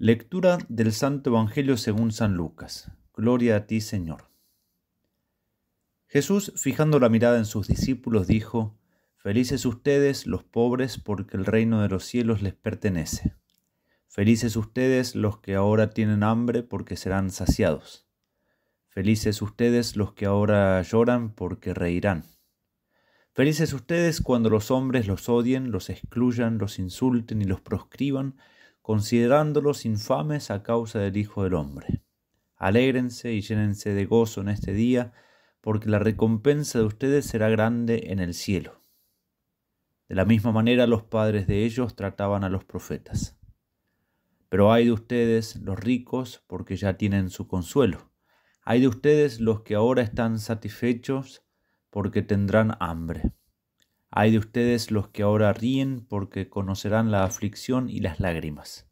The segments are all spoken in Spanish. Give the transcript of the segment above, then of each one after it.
Lectura del Santo Evangelio según San Lucas. Gloria a ti, Señor. Jesús, fijando la mirada en sus discípulos, dijo, Felices ustedes los pobres, porque el reino de los cielos les pertenece. Felices ustedes los que ahora tienen hambre, porque serán saciados. Felices ustedes los que ahora lloran, porque reirán. Felices ustedes cuando los hombres los odien, los excluyan, los insulten y los proscriban, considerándolos infames a causa del Hijo del Hombre. Alégrense y llénense de gozo en este día, porque la recompensa de ustedes será grande en el cielo. De la misma manera los padres de ellos trataban a los profetas. Pero hay de ustedes los ricos, porque ya tienen su consuelo. Hay de ustedes los que ahora están satisfechos, porque tendrán hambre. Hay de ustedes los que ahora ríen porque conocerán la aflicción y las lágrimas.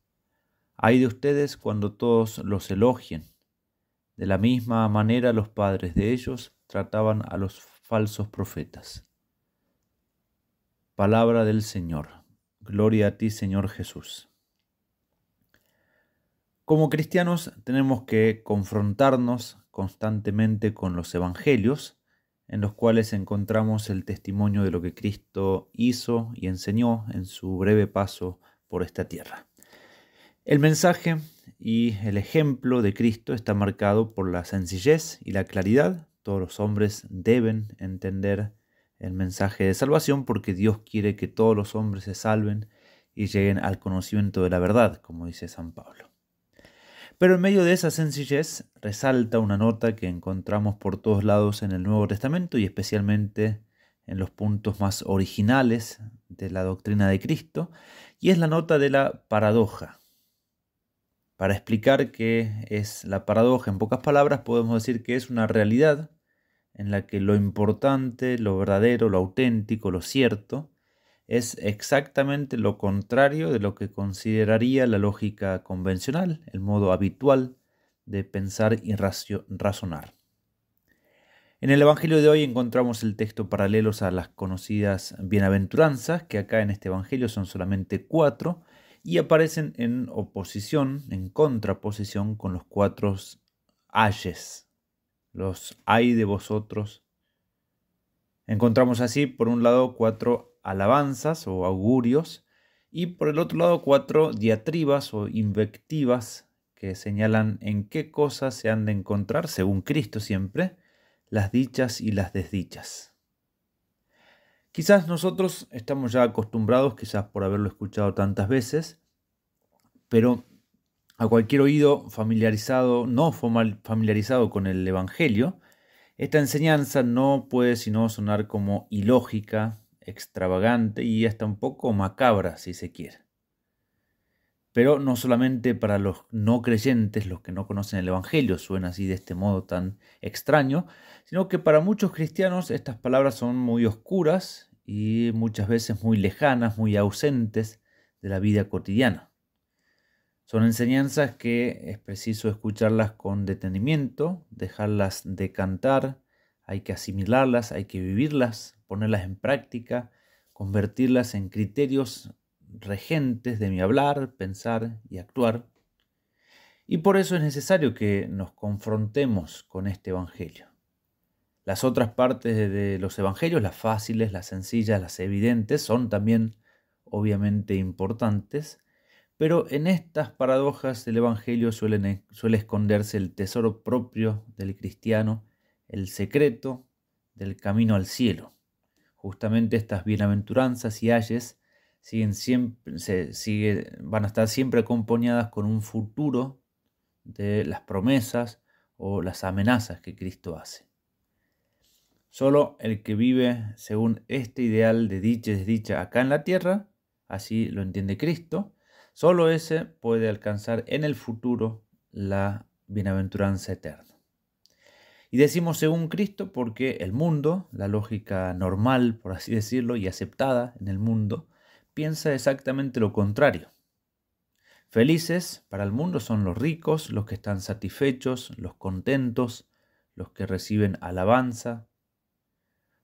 Hay de ustedes cuando todos los elogien. De la misma manera los padres de ellos trataban a los falsos profetas. Palabra del Señor. Gloria a ti, Señor Jesús. Como cristianos tenemos que confrontarnos constantemente con los evangelios en los cuales encontramos el testimonio de lo que Cristo hizo y enseñó en su breve paso por esta tierra. El mensaje y el ejemplo de Cristo está marcado por la sencillez y la claridad. Todos los hombres deben entender el mensaje de salvación porque Dios quiere que todos los hombres se salven y lleguen al conocimiento de la verdad, como dice San Pablo. Pero en medio de esa sencillez resalta una nota que encontramos por todos lados en el Nuevo Testamento y especialmente en los puntos más originales de la doctrina de Cristo, y es la nota de la paradoja. Para explicar qué es la paradoja en pocas palabras, podemos decir que es una realidad en la que lo importante, lo verdadero, lo auténtico, lo cierto, es exactamente lo contrario de lo que consideraría la lógica convencional, el modo habitual de pensar y razonar. En el Evangelio de hoy encontramos el texto paralelos a las conocidas bienaventuranzas, que acá en este Evangelio son solamente cuatro, y aparecen en oposición, en contraposición con los cuatro ayes, los hay de vosotros. Encontramos así, por un lado, cuatro alabanzas o augurios y por el otro lado cuatro diatribas o invectivas que señalan en qué cosas se han de encontrar, según Cristo siempre, las dichas y las desdichas. Quizás nosotros estamos ya acostumbrados, quizás por haberlo escuchado tantas veces, pero a cualquier oído familiarizado, no familiarizado con el Evangelio, esta enseñanza no puede sino sonar como ilógica, extravagante y hasta un poco macabra, si se quiere. Pero no solamente para los no creyentes, los que no conocen el Evangelio, suena así de este modo tan extraño, sino que para muchos cristianos estas palabras son muy oscuras y muchas veces muy lejanas, muy ausentes de la vida cotidiana. Son enseñanzas que es preciso escucharlas con detenimiento, dejarlas decantar, hay que asimilarlas, hay que vivirlas, ponerlas en práctica, convertirlas en criterios regentes de mi hablar, pensar y actuar. Y por eso es necesario que nos confrontemos con este Evangelio. Las otras partes de los Evangelios, las fáciles, las sencillas, las evidentes, son también obviamente importantes, pero en estas paradojas del Evangelio suele esconderse el tesoro propio del cristiano, el secreto del camino al cielo. Justamente estas bienaventuranzas y ayes siguen siempre, se, van a estar siempre acompañadas con un futuro de las promesas o las amenazas que Cristo hace. Solo el que vive según este ideal de dicha y desdicha acá en la tierra, así lo entiende Cristo, solo ese puede alcanzar en el futuro la bienaventuranza eterna. Y decimos según Cristo porque el mundo, la lógica normal, por así decirlo, y aceptada en el mundo, piensa exactamente lo contrario. Felices para el mundo son los ricos, los que están satisfechos, los contentos, los que reciben alabanza.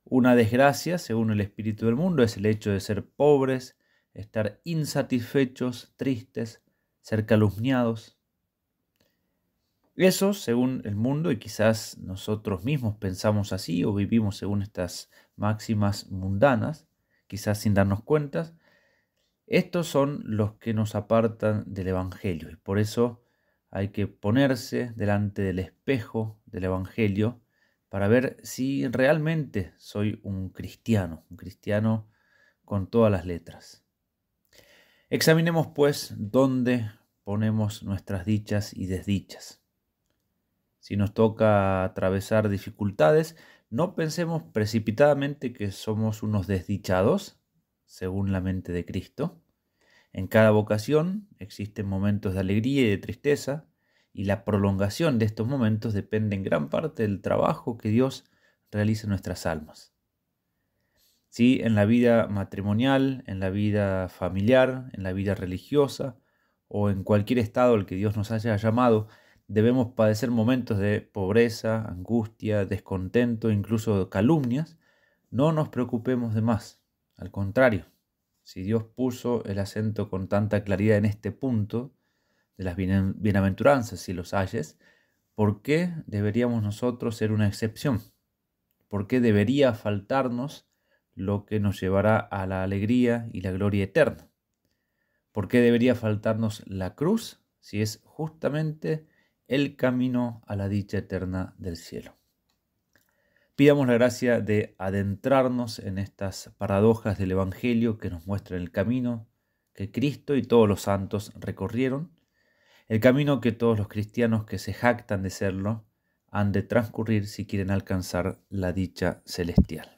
Una desgracia, según el espíritu del mundo, es el hecho de ser pobres, estar insatisfechos, tristes, ser calumniados. Eso según el mundo y quizás nosotros mismos pensamos así o vivimos según estas máximas mundanas, quizás sin darnos cuenta. Estos son los que nos apartan del Evangelio y por eso hay que ponerse delante del espejo del Evangelio para ver si realmente soy un cristiano, un cristiano con todas las letras. Examinemos pues dónde ponemos nuestras dichas y desdichas. Si nos toca atravesar dificultades, no pensemos precipitadamente que somos unos desdichados, según la mente de Cristo. En cada vocación existen momentos de alegría y de tristeza, y la prolongación de estos momentos depende en gran parte del trabajo que Dios realiza en nuestras almas. Si en la vida matrimonial, en la vida familiar, en la vida religiosa o en cualquier estado al que Dios nos haya llamado, debemos padecer momentos de pobreza, angustia, descontento, incluso calumnias, no nos preocupemos de más. Al contrario, si Dios puso el acento con tanta claridad en este punto, de las bienaventuranzas si los hayes, ¿por qué deberíamos nosotros ser una excepción? ¿Por qué debería faltarnos lo que nos llevará a la alegría y la gloria eterna? ¿Por qué debería faltarnos la cruz si es justamente el camino a la dicha eterna del cielo? Pidamos la gracia de adentrarnos en estas paradojas del Evangelio que nos muestran el camino que Cristo y todos los santos recorrieron el camino que todos los cristianos que se jactan de serlo han de transcurrir si quieren alcanzar la dicha celestial.